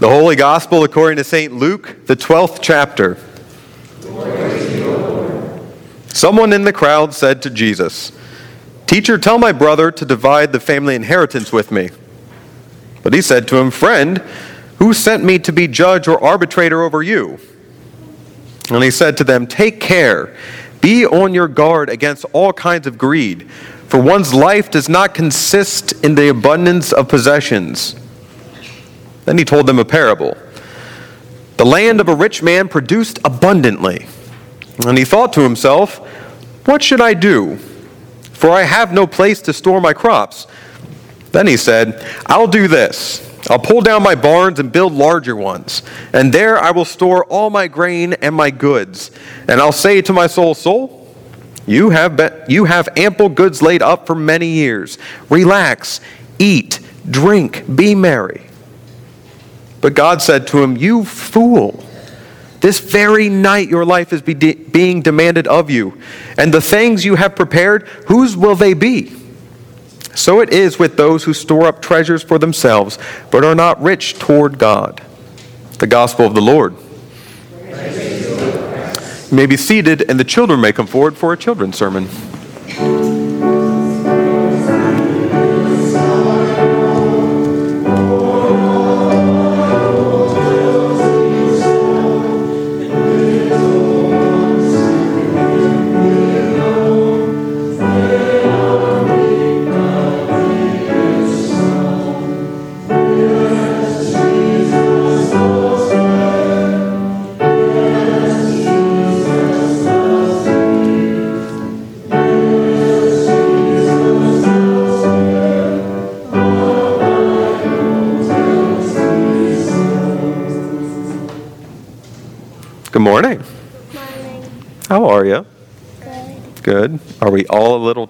The Holy Gospel according to St. Luke, the 12th chapter. Someone in the crowd said to Jesus, Teacher, tell my brother to divide the family inheritance with me. But he said to him, Friend, who sent me to be judge or arbitrator over you? And he said to them, Take care, be on your guard against all kinds of greed, for one's life does not consist in the abundance of possessions. Then he told them a parable. The land of a rich man produced abundantly. And he thought to himself, What should I do? For I have no place to store my crops. Then he said, I'll do this. I'll pull down my barns and build larger ones, and there I will store all my grain and my goods. And I'll say to my soul, Soul, you have, be- you have ample goods laid up for many years. Relax, eat, drink, be merry. But God said to him, You fool. This very night your life is be de- being demanded of you, and the things you have prepared, whose will they be? So it is with those who store up treasures for themselves, but are not rich toward God. The Gospel of the Lord. You may be seated, and the children may come forward for a children's sermon.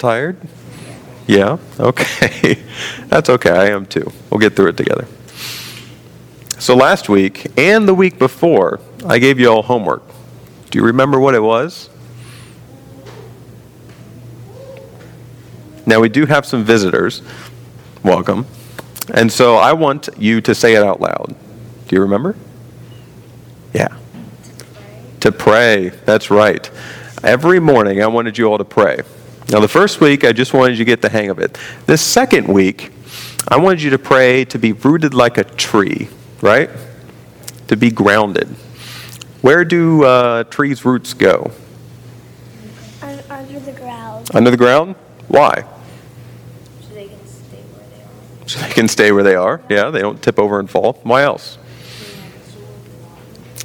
Tired? Yeah? Okay. That's okay. I am too. We'll get through it together. So, last week and the week before, I gave you all homework. Do you remember what it was? Now, we do have some visitors. Welcome. And so, I want you to say it out loud. Do you remember? Yeah. To pray. That's right. Every morning, I wanted you all to pray. Now, the first week, I just wanted you to get the hang of it. This second week, I wanted you to pray to be rooted like a tree, right? To be grounded. Where do uh, trees' roots go? Under the ground. Under the ground? Why? So they can stay where they are. So they can stay where they are. Yeah, they don't tip over and fall. Why else?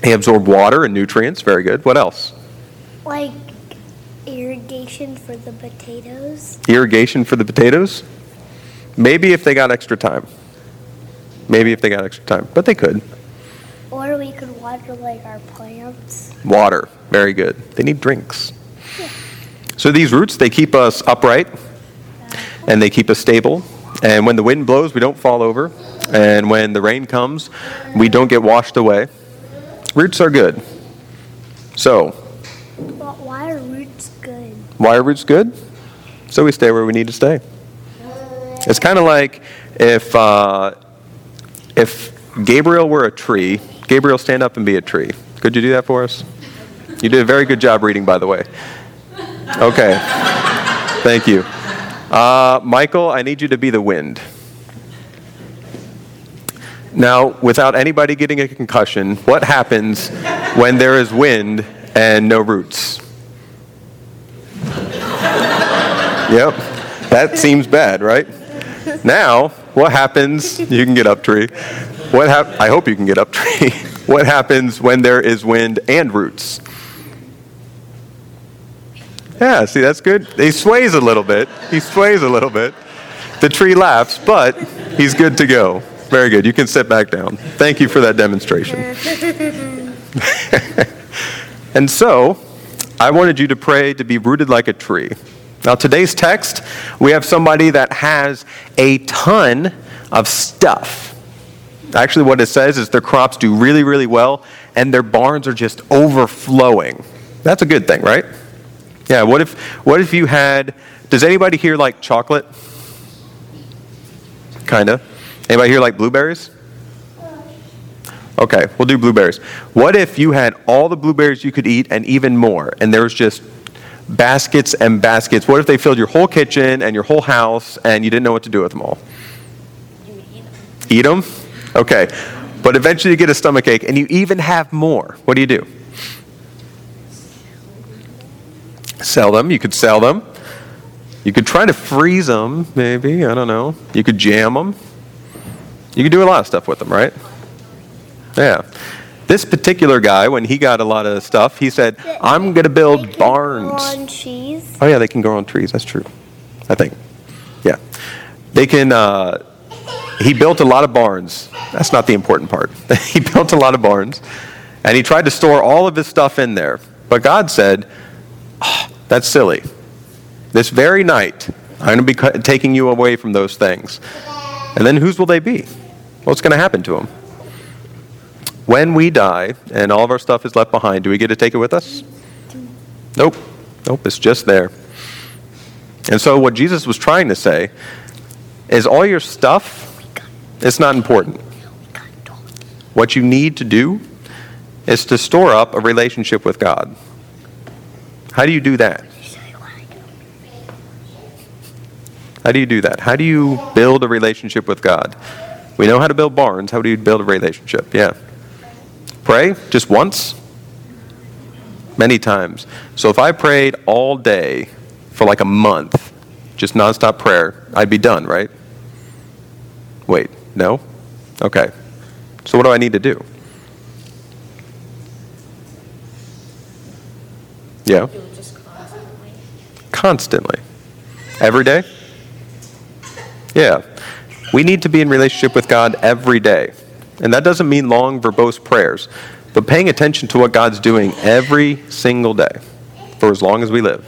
They absorb water and nutrients. Very good. What else? Like irrigation for the potatoes. Irrigation for the potatoes? Maybe if they got extra time. Maybe if they got extra time. But they could. Or we could water like our plants. Water. Very good. They need drinks. So these roots, they keep us upright and they keep us stable. And when the wind blows, we don't fall over. And when the rain comes, we don't get washed away. Roots are good. So, But why are roots are roots good? So we stay where we need to stay. It's kind of like if, uh, if Gabriel were a tree. Gabriel, stand up and be a tree. Could you do that for us? You did a very good job reading, by the way. Okay. Thank you. Uh, Michael, I need you to be the wind. Now, without anybody getting a concussion, what happens when there is wind and no roots? Yep, that seems bad, right? Now, what happens? You can get up, tree. What hap- I hope you can get up, tree. what happens when there is wind and roots? Yeah, see, that's good. He sways a little bit. He sways a little bit. The tree laughs, but he's good to go. Very good. You can sit back down. Thank you for that demonstration. and so, I wanted you to pray to be rooted like a tree. Now, today's text, we have somebody that has a ton of stuff. Actually, what it says is their crops do really, really well, and their barns are just overflowing. That's a good thing, right? Yeah, what if, what if you had, does anybody here like chocolate? Kind of. Anybody here like blueberries? Okay, we'll do blueberries. What if you had all the blueberries you could eat and even more, and there was just baskets and baskets? What if they filled your whole kitchen and your whole house and you didn't know what to do with them all? Eat them? Okay. But eventually you get a stomach ache and you even have more. What do you do? Sell them. You could sell them. You could try to freeze them, maybe. I don't know. You could jam them. You could do a lot of stuff with them, right? Yeah. This particular guy, when he got a lot of stuff, he said, I'm going to They build barns. on cheese. Oh, yeah, they can grow on trees. That's true. I think. Yeah. They can. Uh, he built a lot of barns. That's not the important part. he built a lot of barns, and he tried to store all of his stuff in there. But God said, "Ah, That's silly. This very night, I'm going to be taking you away from those things. And then whose will they be? What's going to happen to them? When we die and all of our stuff is left behind, do we get to take it with us? Nope. Nope, it's just there. And so, what Jesus was trying to say is all your stuff, it's not important. What you need to do is to store up a relationship with God. How do you do that? How do you do that? How do you build a relationship with God? We know how to build barns. How do you build a relationship? Yeah. Pray just once? Many times. So if I prayed all day for like a month, just nonstop prayer, I'd be done, right? Wait, no? Okay. So what do I need to do? Yeah. Constantly. Every day? Yeah. We need to be in relationship with God every day. And that doesn't mean long, verbose prayers, but paying attention to what God's doing every single day for as long as we live.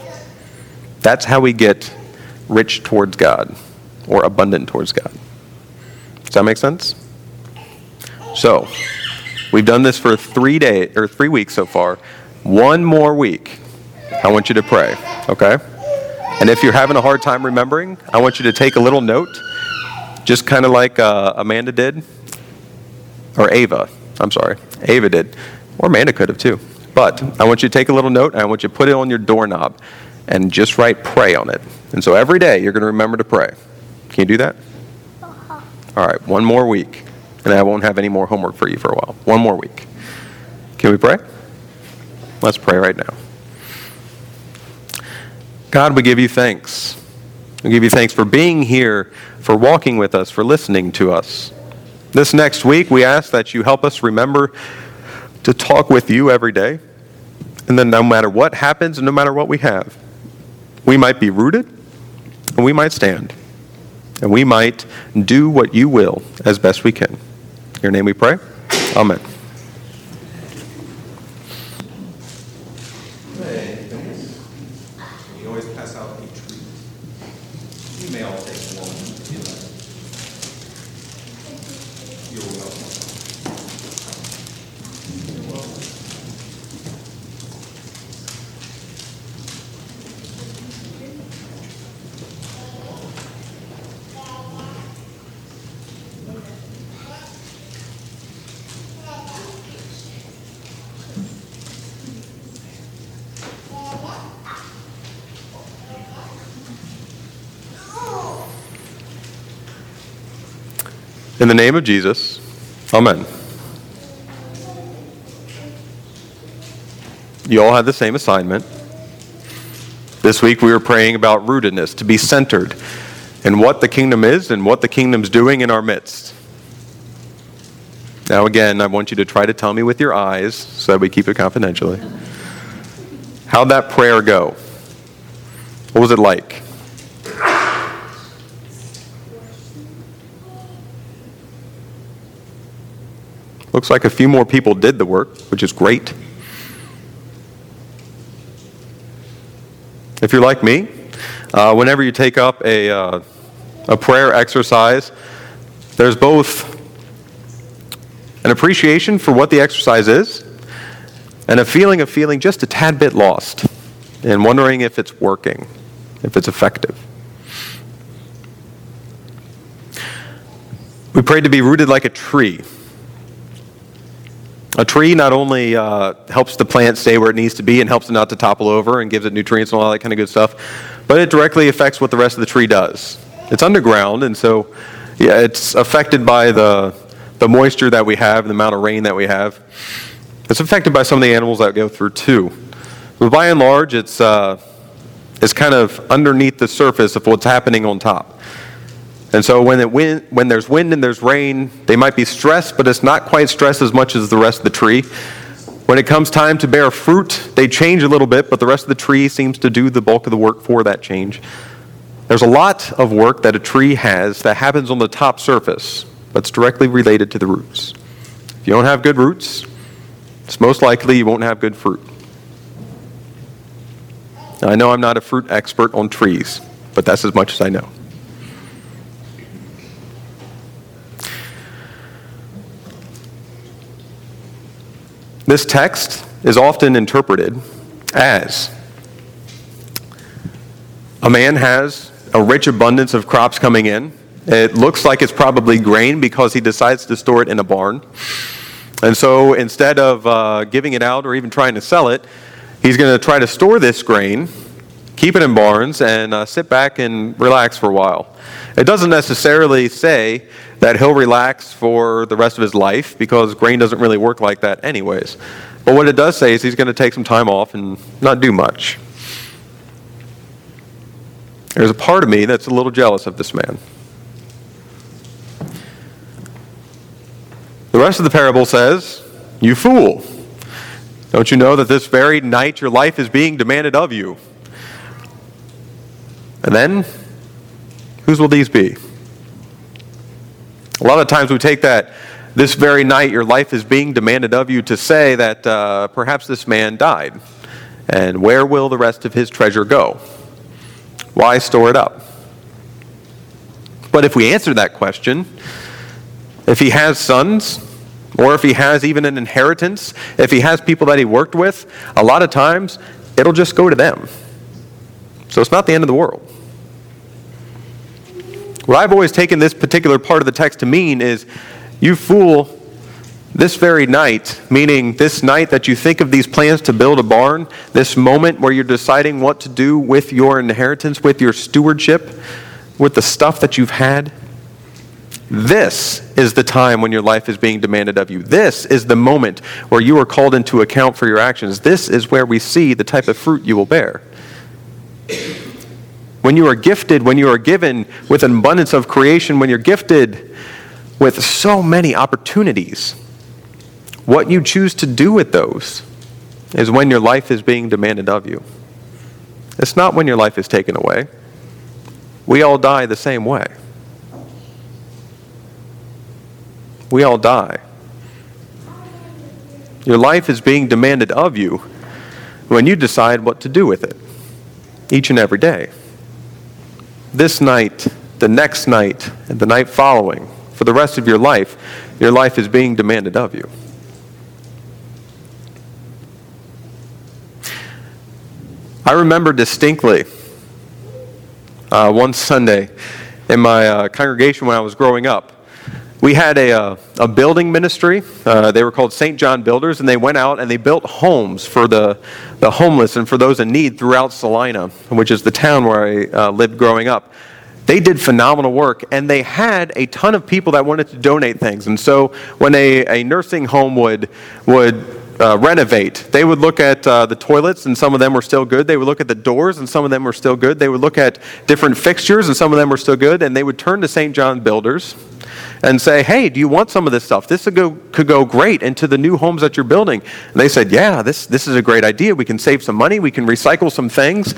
That's how we get rich towards God or abundant towards God. Does that make sense? So, we've done this for three days or three weeks so far. One more week, I want you to pray, okay? And if you're having a hard time remembering, I want you to take a little note, just kind of like uh, Amanda did, or Ava. I'm sorry, Ava did, or Amanda could have too. But I want you to take a little note, and I want you to put it on your doorknob, and just write "pray" on it. And so every day you're going to remember to pray. Can you do that? Uh-huh. All right, one more week, and I won't have any more homework for you for a while. One more week. Can we pray? Let's pray right now. God, we give you thanks. We give you thanks for being here, for walking with us, for listening to us. This next week, we ask that you help us remember to talk with you every day. And then, no matter what happens no matter what we have, we might be rooted and we might stand. And we might do what you will as best we can. In your name we pray. Amen. You always pass out a treat. You may all take one if you like. You're welcome. In the name of Jesus, Amen. You all had the same assignment. This week we were praying about rootedness, to be centered in what the kingdom is and what the kingdom's doing in our midst. Now, again, I want you to try to tell me with your eyes so that we keep it confidentially. How'd that prayer go? What was it like? Looks like a few more people did the work, which is great. If you're like me, uh, whenever you take up a, uh, a prayer exercise, there's both an appreciation for what the exercise is and a feeling of feeling just a tad bit lost and wondering if it's working, if it's effective. We prayed to be rooted like a tree. A tree not only uh, helps the plant stay where it needs to be and helps it not to topple over and gives it nutrients and all that kind of good stuff, but it directly affects what the rest of the tree does. It's underground, and so yeah, it's affected by the, the moisture that we have and the amount of rain that we have. It's affected by some of the animals that go through too. But by and large, it's, uh, it's kind of underneath the surface of what's happening on top. And so when, it wind, when there's wind and there's rain, they might be stressed, but it's not quite stressed as much as the rest of the tree. When it comes time to bear fruit, they change a little bit, but the rest of the tree seems to do the bulk of the work for that change. There's a lot of work that a tree has that happens on the top surface, but it's directly related to the roots. If you don't have good roots, it's most likely you won't have good fruit. Now, I know I'm not a fruit expert on trees, but that's as much as I know. This text is often interpreted as a man has a rich abundance of crops coming in. It looks like it's probably grain because he decides to store it in a barn. And so instead of uh, giving it out or even trying to sell it, he's going to try to store this grain, keep it in barns, and uh, sit back and relax for a while. It doesn't necessarily say that he'll relax for the rest of his life because grain doesn't really work like that, anyways. But what it does say is he's going to take some time off and not do much. There's a part of me that's a little jealous of this man. The rest of the parable says, You fool! Don't you know that this very night your life is being demanded of you? And then, whose will these be? A lot of times we take that this very night your life is being demanded of you to say that uh, perhaps this man died. And where will the rest of his treasure go? Why store it up? But if we answer that question, if he has sons, or if he has even an inheritance, if he has people that he worked with, a lot of times it'll just go to them. So it's not the end of the world. What I've always taken this particular part of the text to mean is you fool, this very night, meaning this night that you think of these plans to build a barn, this moment where you're deciding what to do with your inheritance, with your stewardship, with the stuff that you've had, this is the time when your life is being demanded of you. This is the moment where you are called into account for your actions. This is where we see the type of fruit you will bear. When you are gifted, when you are given with an abundance of creation, when you're gifted with so many opportunities, what you choose to do with those is when your life is being demanded of you. It's not when your life is taken away. We all die the same way. We all die. Your life is being demanded of you when you decide what to do with it each and every day. This night, the next night, and the night following, for the rest of your life, your life is being demanded of you. I remember distinctly uh, one Sunday in my uh, congregation when I was growing up. We had a, uh, a building ministry. Uh, they were called St. John Builders, and they went out and they built homes for the, the homeless and for those in need throughout Salina, which is the town where I uh, lived growing up. They did phenomenal work, and they had a ton of people that wanted to donate things. And so when a, a nursing home would, would uh, renovate. They would look at uh, the toilets, and some of them were still good. They would look at the doors, and some of them were still good. They would look at different fixtures, and some of them were still good. And they would turn to St. John Builders and say, Hey, do you want some of this stuff? This could go, could go great into the new homes that you're building. And they said, Yeah, this, this is a great idea. We can save some money. We can recycle some things.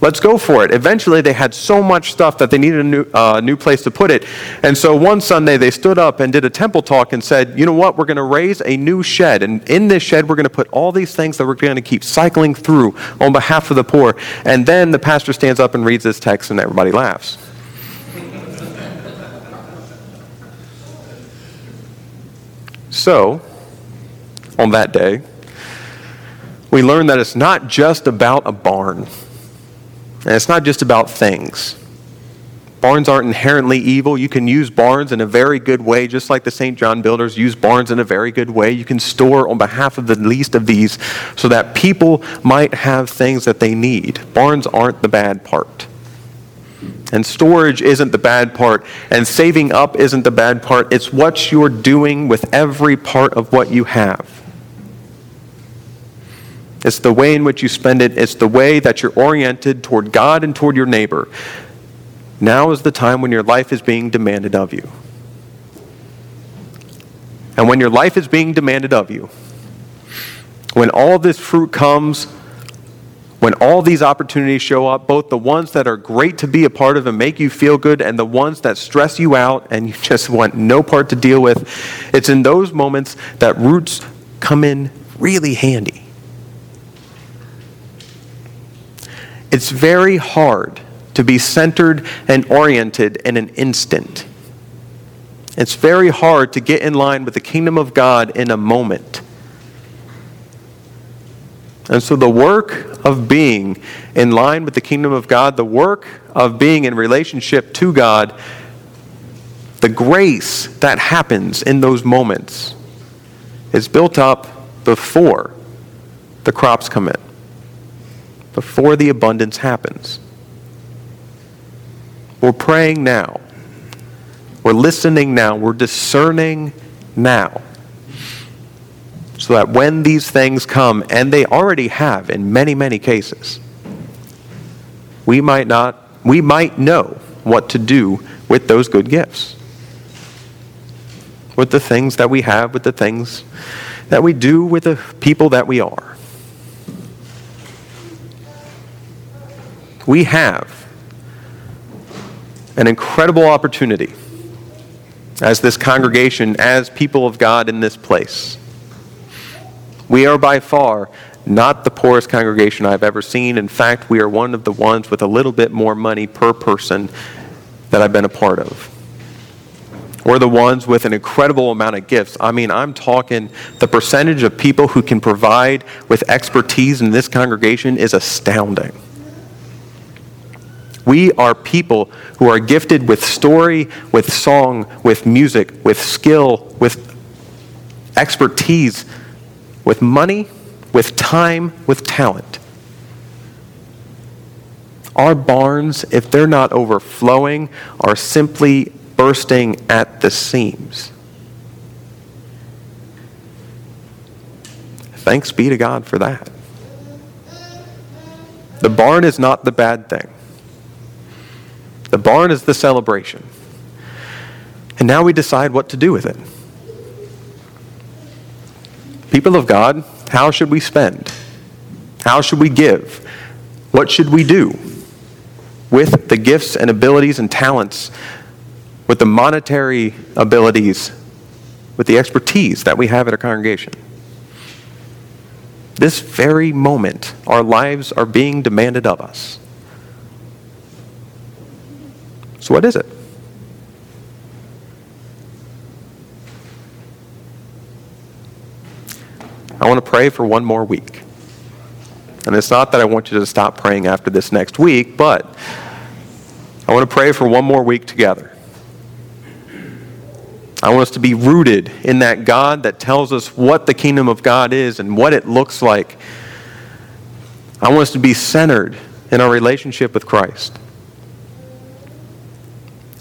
Let's go for it. Eventually, they had so much stuff that they needed a new, uh, new place to put it. And so one Sunday, they stood up and did a temple talk and said, You know what? We're going to raise a new shed. And in this shed, we're going to put all these things that we're going to keep cycling through on behalf of the poor. And then the pastor stands up and reads this text, and everybody laughs. So, on that day, we learn that it's not just about a barn, and it's not just about things, Barns aren't inherently evil. You can use barns in a very good way, just like the St. John builders use barns in a very good way. You can store on behalf of the least of these so that people might have things that they need. Barns aren't the bad part. And storage isn't the bad part, and saving up isn't the bad part. It's what you're doing with every part of what you have. It's the way in which you spend it, it's the way that you're oriented toward God and toward your neighbor. Now is the time when your life is being demanded of you. And when your life is being demanded of you, when all this fruit comes, when all these opportunities show up, both the ones that are great to be a part of and make you feel good, and the ones that stress you out and you just want no part to deal with, it's in those moments that roots come in really handy. It's very hard to be centered and oriented in an instant. It's very hard to get in line with the kingdom of God in a moment. And so, the work of being in line with the kingdom of God, the work of being in relationship to God, the grace that happens in those moments is built up before the crops come in, before the abundance happens. We're praying now. We're listening now. We're discerning now. So that when these things come, and they already have in many, many cases, we might not, we might know what to do with those good gifts. With the things that we have, with the things that we do, with the people that we are. We have an incredible opportunity as this congregation, as people of God in this place. We are by far not the poorest congregation I've ever seen. In fact, we are one of the ones with a little bit more money per person that I've been a part of. We're the ones with an incredible amount of gifts. I mean, I'm talking the percentage of people who can provide with expertise in this congregation is astounding. We are people who are gifted with story, with song, with music, with skill, with expertise, with money, with time, with talent. Our barns, if they're not overflowing, are simply bursting at the seams. Thanks be to God for that. The barn is not the bad thing. The barn is the celebration. And now we decide what to do with it. People of God, how should we spend? How should we give? What should we do with the gifts and abilities and talents, with the monetary abilities, with the expertise that we have at our congregation? This very moment, our lives are being demanded of us. So, what is it? I want to pray for one more week. And it's not that I want you to stop praying after this next week, but I want to pray for one more week together. I want us to be rooted in that God that tells us what the kingdom of God is and what it looks like. I want us to be centered in our relationship with Christ.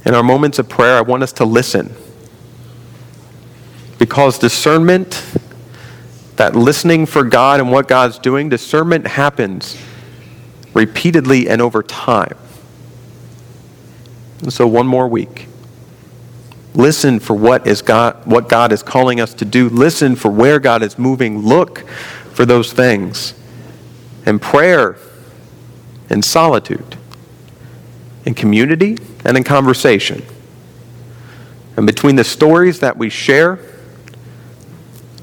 In our moments of prayer, I want us to listen. Because discernment, that listening for God and what God's doing, discernment happens repeatedly and over time. And so, one more week. Listen for what is God, what God is calling us to do. Listen for where God is moving. Look for those things. And prayer, and solitude, in community, and in conversation. And between the stories that we share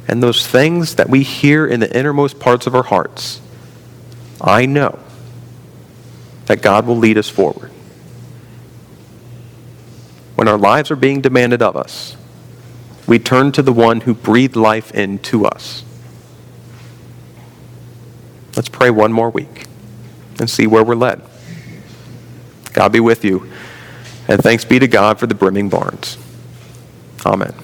and those things that we hear in the innermost parts of our hearts, I know that God will lead us forward. When our lives are being demanded of us, we turn to the one who breathed life into us. Let's pray one more week and see where we're led. God be with you And thanks be to God for the brimming barns. Amen.